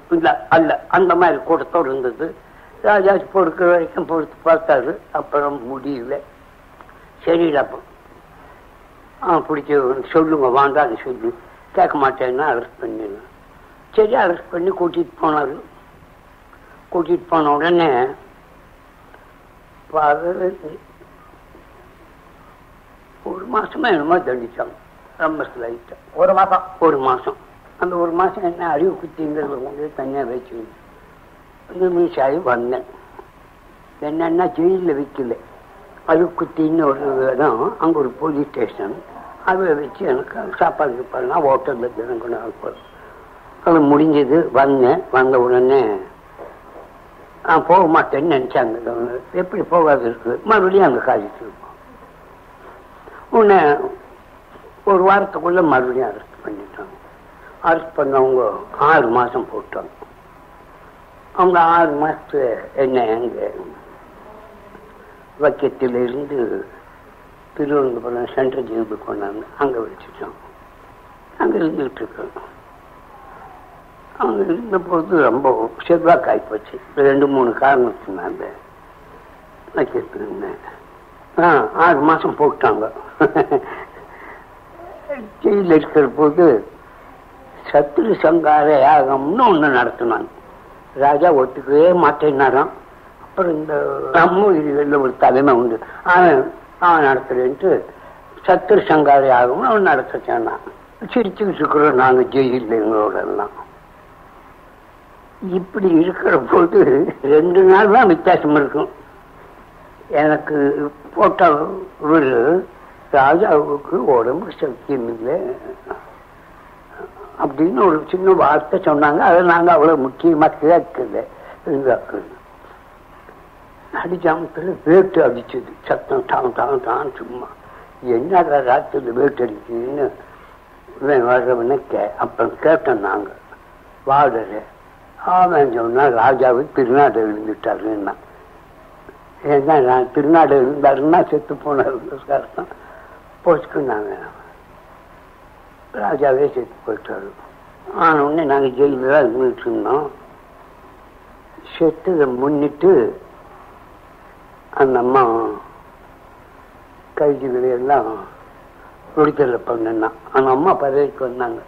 இல்லை அல்ல அந்த மாதிரி கூட்டத்தோடு இருந்தது. ராஜா பொறுக்கிற வரைக்கும் பொறுத்து பார்த்தாரு. அப்புறம் முடியல. சரிடா அப்போ. ஆ பிடிச்சி சொல்லுங்க வாண்டான்னு சொல்லி. கேட்க மாட்டேன்னா அரெஸ்ட் பண்ணிடலாம் சரி அரெஸ்ட் பண்ணி கூட்டிட்டு போனாரு. கூட்டிட்டு போன உடனே ஒரு மாசமா என்னமோ தண்டிச்சாங்க. ரொம்ப லைட்டா ஒரு மாசம். ஒரு மாசம். அந்த ஒரு மாசம் என்ன அறிவு குத்திங்கிறது கொண்டு தனியா வச்சு. இந்த மீசாயி வந்தேன். என்னன்னா ஜெயிலில் வைக்கல. அறிவு குத்தின்னு ஒரு இடம் அங்க ஒரு போலீஸ் ஸ்டேஷன் அதை வச்சு எனக்கு சாப்பாடு கீப்பாடுலாம் ஹோட்டலில் தினம் அது முடிஞ்சது வந்தேன். வந்த உடனே நான் போக மாட்டேன்னு நினைச்சாங்க. எப்படி போகாது இருக்குது? மறுபடியும் அங்கே காலிட்டு இருப்போம். உடனே ஒரு வாரத்துக்குள்ள மறுபடியும் அரெஸ்ட் பண்ணிட்டாங்க. அரெஸ்ட் பண்ணவங்க ஆறு மாதம் போட்டாங்க. அவங்க ஆறு மாதத்து என்ன எங்கே வக்கியத்திலிருந்து திருவனந்தபுரம் சென்ட்ரல் ஜெயிலுக்கு கொண்டாந்து அங்கே வச்சுட்டோம். அங்கே இருந்துகிட்டு இருக்கோம் அங்கே இருந்தபோது ரொம்ப செல்வாக்காய் போச்சு. ரெண்டு மூணு காரணத்தினால வைக்கிறதுக்கு இருந்தேன். ஆ ஆறு மாதம் போட்டாங்க. ஜெயிலில் இருக்கிற போது சத்துரு சங்கார யாகம்னு ஒன்று நடத்தினாங்க. ராஜா ஒத்துக்கவே மாட்டேன்னாராம். அப்புறம் இந்த நம்ம இதுகளில் ஒரு தலைமை உண்டு. அவன் அவன் நடத்துறேன்ட்டு சத்துரு சங்காரி ஆகும் அவன் நடத்த சொன்னான். சிரிச்சுக்கிட்டு இருக்கிறோம் நாங்கள் ஜெயிலில் எங்களோட எல்லாம். இப்படி இருக்கிற போது ரெண்டு நாள் தான் வித்தியாசம் இருக்கும். எனக்கு போட்ட ஒரு ராஜாவுக்கு உடம்பு சத்தியம் இல்லை அப்படின்னு ஒரு சின்ன வார்த்தை சொன்னாங்க. அதை நாங்கள் அவ்வளோ முக்கியமாக கேட்கல. இருந்தாக்கு அடிச்சாமத்தில் வேட்டு அடிச்சது. சத்தம் டான் டான் டான் சும்மா. என்னடா ராத்திரியில் வேட்டு அடிக்குதுன்னு இவன் வர்றவன கே அப்புறம் கேட்டோம் நாங்கள் வாடரு அவன் சொன்னா ராஜாவை திருநாடு இருந்துட்டாருன்னா ஏன்னா நான் திருநாடு இருந்தாருன்னா செத்து போனார் அர்த்தம் ராஜாவே செத்து போயிட்டாரு. ஆன உடனே நாங்கள் ஜெயிலில் தான் இருந்துட்டு இருந்தோம். செத்துதை முன்னிட்டு அந்த அம்மா கைதிகளை எல்லாம் விடுதலை பண்ணுனா அந்த அம்மா பதவிக்கு வந்தாங்க.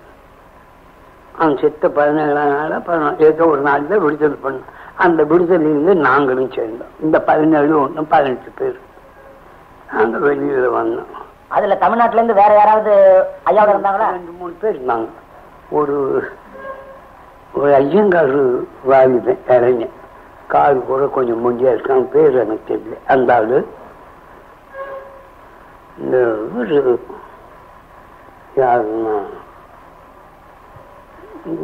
அவன் செத்த பதினேழாம் நாள ஏதோ ஒரு நாளில் விடுதலை பண்ண அந்த விடுதலையில நாங்களும் சேர்ந்தோம். இந்த பதினேழு ஒன்று பதினெட்டு பேர். நாங்கள் வெளியில வந்தோம். அதுல தமிழ்நாட்டுல இருந்து வேற யாராவது ஐயாவோட இருந்தாங்களா? ரெண்டு மூணு பேர் இருந்தாங்க. ஒரு ஒரு ஐயங்காரு வாலிபன் இளைஞன். கால் கூட கொஞ்சம் முஞ்சியா இருக்கான் பேர் எனக்கு தெரியல அந்த ஆளு இந்த இவரு யாருன்னா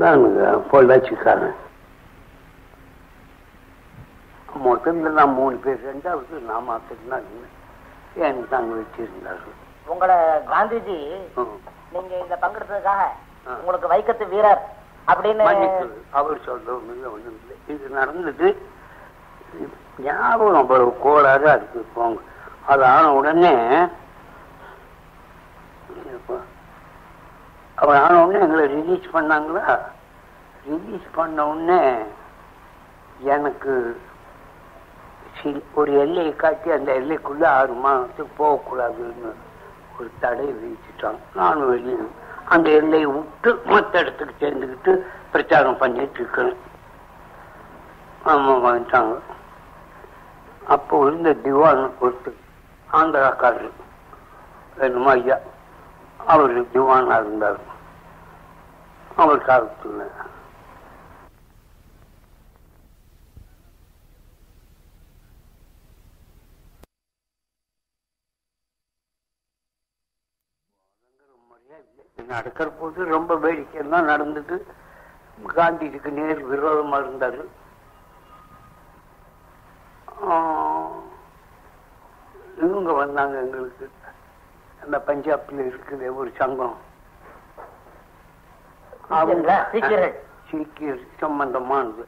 தானுங்க பொள்ளாச்சிக்காரன் முதல்ல நான் மூணு பேர் ரெண்டாவது நான் மாத்திரம் தான் எனக்கு தாங்க வச்சிருந்தாரு உங்களை காந்திஜி. நீங்க இந்த பங்கெடுத்ததுக்காக. உங்களுக்கு வைக்கத்து வீரர் அப்படின்னு. அவர் சொல்றவங்க ஒண்ணும் இல்லை இது நடந்தது ஞாபகம் அவ்வளவு கோளாறா இருக்கு. போங்க. அது ஆன உடனே அவர் ஆன உடனே எங்களை ரிலீஸ் பண்ணாங்களா? ரிலீஸ் பண்ண உடனே எனக்கு ஒரு எல்லையை காட்டி அந்த எல்லைக்குள்ள ஆறு மாதத்துக்கு போகக்கூடாதுன்னு ஒரு தடை விதிச்சுட்டாங்க. நானும் வெளியே அந்த எல்லையை விட்டு மற்ற இடத்துக்கு சேர்ந்துக்கிட்டு பிரச்சாரம் பண்ணிட்டு இருக்கிறேன் ஆமா வந்துட்டாங்க. அப்போ இருந்த திவான் ஒருத்தர் ஆந்திராக்காரர் வேணுமா ஐயா. அவர் திவானா இருந்தார். அவர் காலத்துல நடக்கிற போது ரொம்ப வேடிக்கையெல்லாம் நடந்துட்டு காந்திஜிக்கு நேர் விரோதமா இருந்தார்கள் இவங்க வந்தாங்க எங்களுக்கு. அந்த பஞ்சாப்ல இருக்குது ஒரு சங்கம்? சீக்கியர்கள். சீக்கியர் சம்பந்தமானது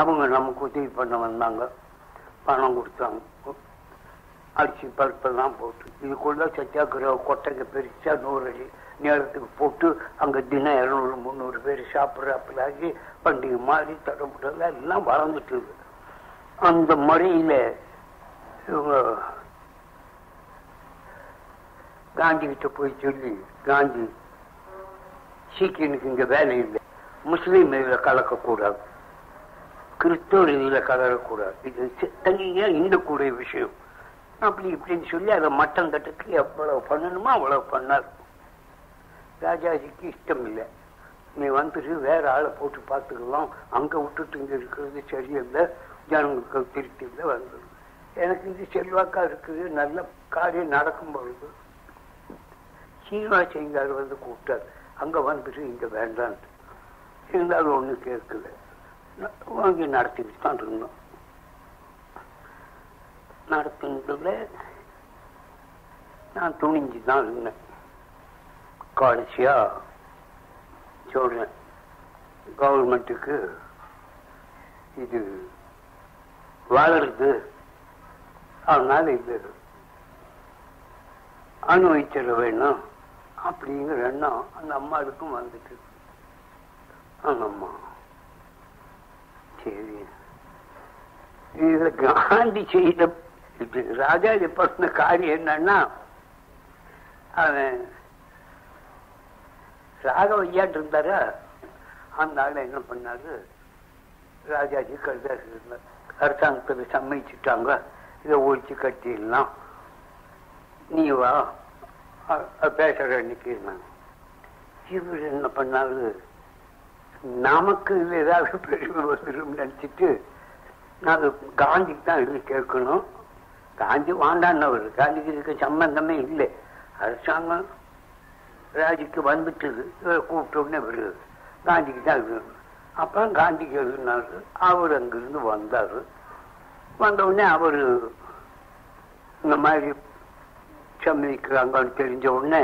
அவங்க நமக்கு உதவி பண்ண வந்தாங்க. பணம் கொடுத்தாங்க. அரிசி பருப்பெல்லாம் போட்டு. இதுக்குள்ள சத்தியாகிரக கொட்டைக்கு பெருசா நூறு அடி நேரத்துக்கு போட்டு அங்க தினம் இருநூறு முந்நூறு பேர் சாப்பிட்றாப்பிலாகி பண்டிகை மாதிரி தடப்படல எல்லாம் வளர்ந்துட்டு இருக்கு. அந்த முறையில இவங்க காந்தி கிட்ட போய் சொல்லி காந்தி சீக்கியனுக்கு இங்க வேலை இல்லை. முஸ்லீம் இதுல கலக்கக்கூடாது. கிறிஸ்தவர் இதுல கலரக்கூடாது. இது சி- தனியா கூடிய விஷயம். அப்படி இப்படின்னு சொல்லி அதை மட்டம் கட்டுக்கு எவ்வளவு பண்ணணுமோ அவ்வளவு பண்ணார். ராஜாஜிக்கு இஷ்டம் இல்லை நீ வந்துட்டு வேற ஆளை போட்டு பார்த்துக்கலாம். அங்க விட்டுட்டு இங்க இருக்கிறது சரியில்லை. ஜனங்களுக்கு திருப்தி வந்தது. எனக்கு இது செல்வாக்கா இருக்குது நல்ல காரியம் நடக்கும் பொழுது சீனிவாசங்கார் வந்து கூப்பிட்டார். அங்க வந்துட்டு இங்க வேண்டான்ட்டு இருந்தாலும் ஒண்ணு கேட்கல. வாங்கி நடத்திட்டு தான் இருந்தோம். நடத்தினதுல நான் துணிஞ்சு தான் இருந்தேன். கடைசியா சொல்றேன். கவர்மெண்ட்டுக்கு இது வாழறது அதனால இது அனுபவிச்சிட வேணும் அப்படிங்கிற எண்ணம் அந்த அம்மாவுக்கும் வந்துட்டு அந்த அம்மா சரி. இதுல காந்தி செய்த இது ராஜாஜி பண்ண காரியம் என்னன்னா அவன் ராகவையாட்டு இருந்தாரா? அந்த ஆள் என்ன பண்ணாரு? ராஜாஜி கடிதாசி இருந்தார் அரசாங்கத்துக்கு சம்மதிச்சுட்டாங்க. இதை ஒழிச்சு கட்டிடலாம். நீ வா. பேசுற அன்னைக்கு நான். இவர் என்ன பண்ணாரு? நமக்கு இதுல ஏதாவது பெருமை வந்துடும் நினைச்சிட்டு நான் காந்திக்கு தான் இது கேட்கணும். காந்தி வாண்டான்னவர் காந்திக்கு இதுக்கு சம்பந்தமே இல்லை. அரசாங்கம் ராஜிக்கு வந்துட்டு இவரை கூப்பிட்ட வருது காந்திக்கு தான் எழுதணும் அப்புறம் காந்தி எழுதினாரு. அவர் அங்கிருந்து வந்தார். வந்த உடனே இந்த மாதிரி சம்மதிக்கிறாங்கன்னு தெரிஞ்ச உடனே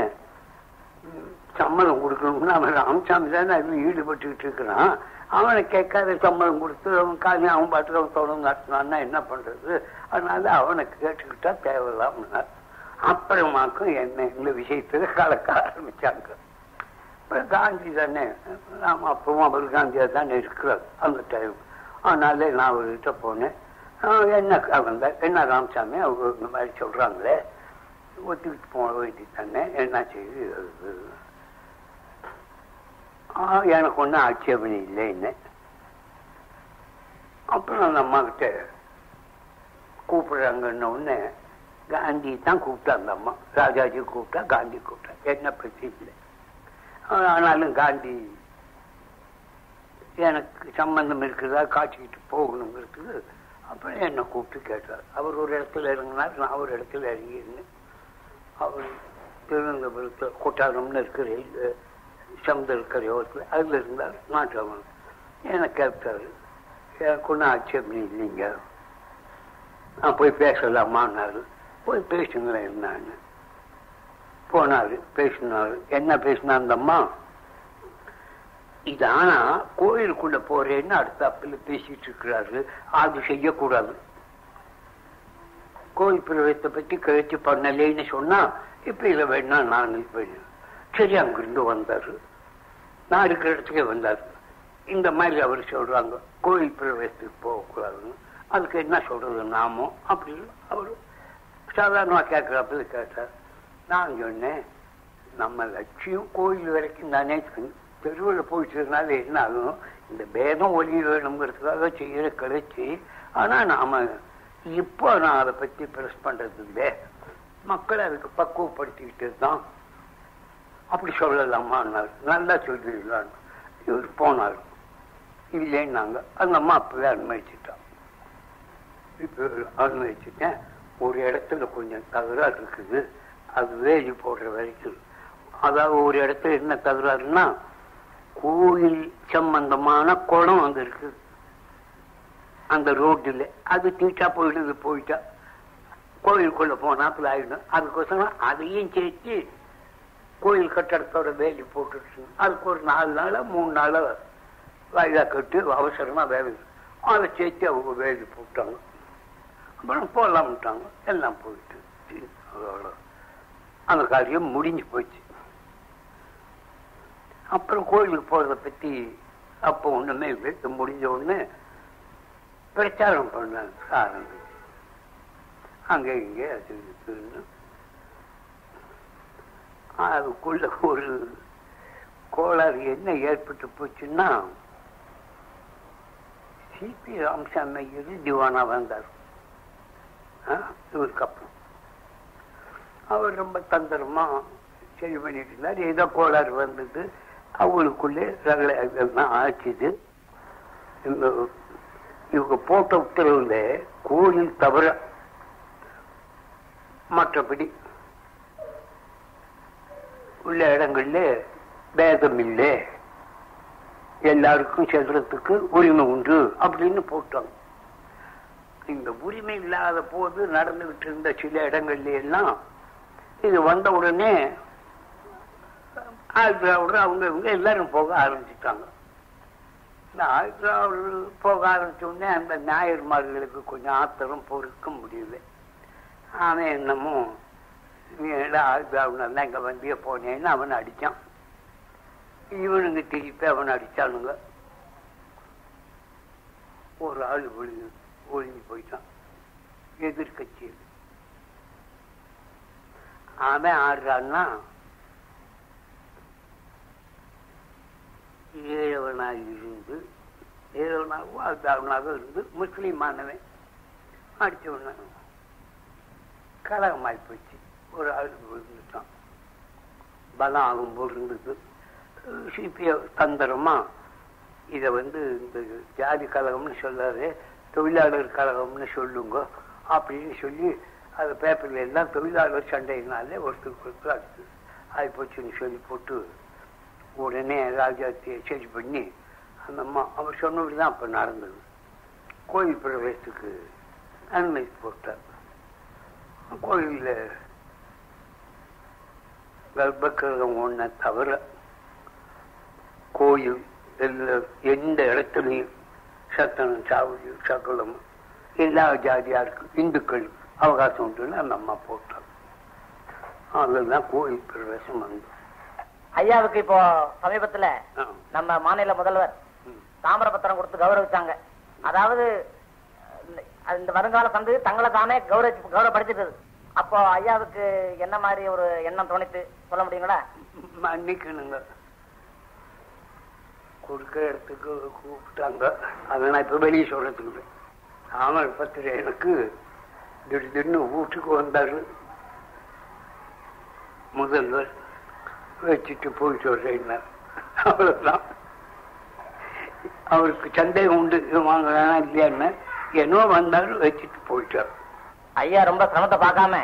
ம், சம்மதம் கொடுக்கணும்னா அவன் ராமசாமி தானே அதில் ஈடுபட்டுக்கிட்டு இருக்கிறான். அவனை கேட்காத சம்மதம் கொடுத்து அவன் காலி அவன் பாட்டுக்கு அவன் தொடர்ந்து நடத்தினான்னா என்ன பண்றது? அதனால அவனை கேட்டுக்கிட்டா தேவையில்லாம அப்புறமாக்கும் என்ன இந்த விஷயத்துல கலக்க ஆரம்பிச்சாங்க. அப்புறம் காந்தி தானே நாம அப்பவும் அவர் காந்தியாக தானே இருக்கிறார் அந்த டைம் அதனால நான் அவர்கிட்ட போனேன். ஆஹ் என்ன அவங்க என்ன ராமசாமி அவங்க இந்த மாதிரி சொல்றாங்களே? ஒத்துக்கிட்டு போக வேண்டி தானே என்ன செய்யுது ஆஹ் எனக்கு ஒன்றும் ஆட்சேபனை இல்லை என்ன. அப்புறம் அந்த அம்மாக்கிட்ட கூப்பிடுறாங்கன்ன உடனே காந்தி தான் கூப்பிட்டா அந்த அம்மா. ராஜாஜி கூப்பிட்டா காந்தி கூப்பிட்டா என்ன பிரச்சனை இல்லை. ஆனாலும் காந்தி எனக்கு சம்பந்தம் இருக்குதா காட்சிக்கிட்டு இருக்குது. அப்புறம் என்னை கூப்பிட்டு கேட்டார். அவர் ஒரு இடத்துல இறங்கினார் நான் ஒரு இடத்துல இறங்கியிருந்தேன். அவர் திருவனந்தபுரத்தில் கொட்டாரம்னு இருக்கிற ரயில் சமுதிர அதில் இருந்தார் நாட்டவன் என்னை கேட்டார் எனக்கு ஒன்றும் ஆட்சேபனை இல்லைங்க. நான் போய் பேசலாமான்னாரு. போய் பேசுங்களேன் என்னன்னு போனாரு பேசினாரு. என்ன பேசினா அந்த அம்மா இது ஆனா கோயிலுக்குள்ள போறேன்னு அடுத்தாப்புல பேசிட்டு இருக்கிறாரு. அது செய்யக்கூடாது. கோயில் பிரவேசத்தை பத்தி கழிச்சு பண்ணலேன்னு சொன்னா இப்ப இதை வேணா நான் போயிடுவேன் சரி அங்கிருந்து வந்தாரு. நான் இருக்கிற இடத்துக்கே வந்தாரு. இந்த மாதிரி அவர் சொல்றாங்க கோயில் பிரவேசத்துக்கு போகக்கூடாதுன்னு. அதுக்கு என்ன சொல்றது நாமோ? அப்படின்னு அவர் சாதாரணமா கேட்கிறாப்புல கேட்டார். நான் சொன்னேன் நம்ம லட்சியம் கோயில் வரைக்கும் தானே தெருவில் போயிட்டதுனால என்ன ஆகும் இந்த பேதம் ஒளி வேணுங்கிறதுக்காக செய்யற கிடைச்சி ஆனா நாம இப்போ நான் அதை பத்தி பிரஸ் பண்றது இல்லை. மக்களை அதுக்கு பக்குவப்படுத்திக்கிட்டு தான். அப்படி சொல்லலாமான்னார் நல்லா சொல்லிடலான்னு இவர் போனார். இல்லைன்னாங்க அந்த அம்மா அப்பவே அனுமதிச்சுட்டான். இப்போ அனுமதிச்சுட்டேன். ஒரு இடத்துல கொஞ்சம் தகராறு இருக்குது. அது வேலி போடுற வரைக்கும். அதாவது ஒரு இடத்துல என்ன தகராறுன்னா கோயில் சம்பந்தமான குளம் அங்க இருக்கு. அந்த ரோட்டில். அது தீட்டா போயிடுது போயிட்டா. கோயிலுக்குள்ள போனாப்புல ஆயிடும். அதுக்கோசரம் அதையும் சேர்த்து கோயில் கட்டடத்தோட வேலி போட்டுருச்சு அதுக்கு ஒரு நாலு நாளா மூணு நாளா வாயிலா கட்டு அவசரமா வேலை அதை சேர்த்து அவங்க வேலி போட்டாங்க. அப்புறம் போடலாம்ட்டாங்க எல்லாம் போயிட்டு. அவ்வளோ அந்த காரியம் முடிஞ்சு போச்சு. அப்புறம் கோயிலுக்கு போறத பத்தி அப்போ ஒண்ணுமே இல்லை முடிஞ்ச உடனே பிரச்சாரம் பண்ண ஆரம்பிச்சு. அங்க இங்கே அதுக்குள்ள ஒரு கோளாறு என்ன ஏற்பட்டு போச்சுன்னா சிபி ராமசாமி ஐயர் திவானா வந்தார். இவருக்கு அப்புறம். அவர் ரொம்ப தந்திரமா சரி பண்ணிட்டு இருந்தார் ஏதோ கோளாறு வந்தது. அவங்களுக்குள்ளே ரகளை ஆச்சுது. இவங்க போட்ட உத்தரவுல கோயில் தவிர மற்றபடி உள்ள இடங்கள்ல பேதம் இல்லை. எல்லாருக்கும் செல்றதுக்கு உரிமை உண்டு அப்படின்னு போட்டாங்க. இந்த உரிமை இல்லாத போது நடந்துகிட்டு இருந்த சில இடங்கள்ல எல்லாம் இது வந்த உடனே ஆழ்வாவோட அவங்க இவங்க எல்லாரும் போக ஆரம்பிச்சுட்டாங்க. இந்த ஆழ்வாவோடு போக ஆரம்பிச்ச உடனே அந்த ஞாயிறுமார்களுக்கு கொஞ்சம் ஆத்திரம் பொறுக்க முடியல. அவன் என்னமோ நீ அவனெல்லாம் இங்க வண்டியை போனேன்னு அவன் அடிச்சான். இவனுங்க திருப்பி அவன் அடித்தானுங்க ஒரு ஆள் ஒழுங்கு ஒழுங்கி போயிட்டான். எதிர்கட்சியில். அவன் ஆடுறான்னா? ஏழவனாக இருந்து ஏழவனாகவோ அதாவனாக இருந்து முஸ்லீமானவன். அடிச்சவன கலகமாய் போச்சு. ஒரு ஆள் விழுந்துட்டான். பலம் ஆகும் போல் இருந்தது. சிபிய தந்திரமா? இதை வந்து இந்த ஜாதி கழகம்னு சொல்லாது தொழிலாளர் கழகம்னு சொல்லுங்க அப்படின்னு சொல்லி அது பேப்பர்ல எல்லாம் தொழிலாளர் சண்டையினாலே ஒருத்தருக்கு ஒருத்தர் அது ஆகி போச்சுன்னு சொல்லி போட்டு உடனே ராஜாத்தியை சரி பண்ணி அந்த அம்மா அவர் சொன்னபடி தான் அப்போ நடந்தது. கோயில் பிரவேசத்துக்கு அனுமதி போட்டார். கோயிலில் கர்ப்பகிரகம் ஒன்றை தவிர கோயில் எல்லா எந்த இடத்துலையும் சத்தனம் சாவடி சகலம் எல்லா ஜாதியாருக்கும் இந்துக்களுக்கு அவகாசம் உண்டுன்னு அந்த அம்மா போட்டார் அதுதான் கோயில் பிரவேசம் வந்து ஐயாவுக்கு இப்போ சமீபத்துல. நம்ம மாநில முதல்வர். தாமிரபத்திரம் கொடுத்து கௌரவிச்சாங்க. அதாவது இந்த- வருங்கால சந்து தங்களை தானே கௌரவ கௌரவப்படுத்திட்டது அப்போ ஐயாவுக்கு என்ன மாதிரி ஒரு எண்ணம் தோணித்து சொல்ல முடியுங்களா? மன்னிக்கணுங்க. கொடுக்கிற இடத்துக்கு கூப்பிட்டாங்க. அதை நான் இப்ப வெளியே சொல்றதுக்கு பத்திர எனக்கு திடீர்னு வீட்டுக்கு வந்தாரு முதல்வர் வச்சுட்டு போயிட்டு வர்றேன்னார் அவ்வளவுதான் அவருக்கு சந்தேகம் உண்டு வாங்க வேணாம் இல்லையான்னு என்னவோ வந்தாரு வச்சுட்டு போயிட்டார் ஐயா ரொம்ப சிரமத்தை பார்க்காம.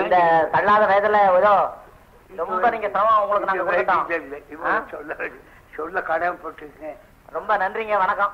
இந்த. தள்ளாத வயதுல ஏதோ ரொம்ப நீங்க சிரமம் உங்களுக்கு நாங்க சொல்ல சொல்ல கடமைப்பட்டிருக்கேன் ரொம்ப நன்றிங்க வணக்கம்.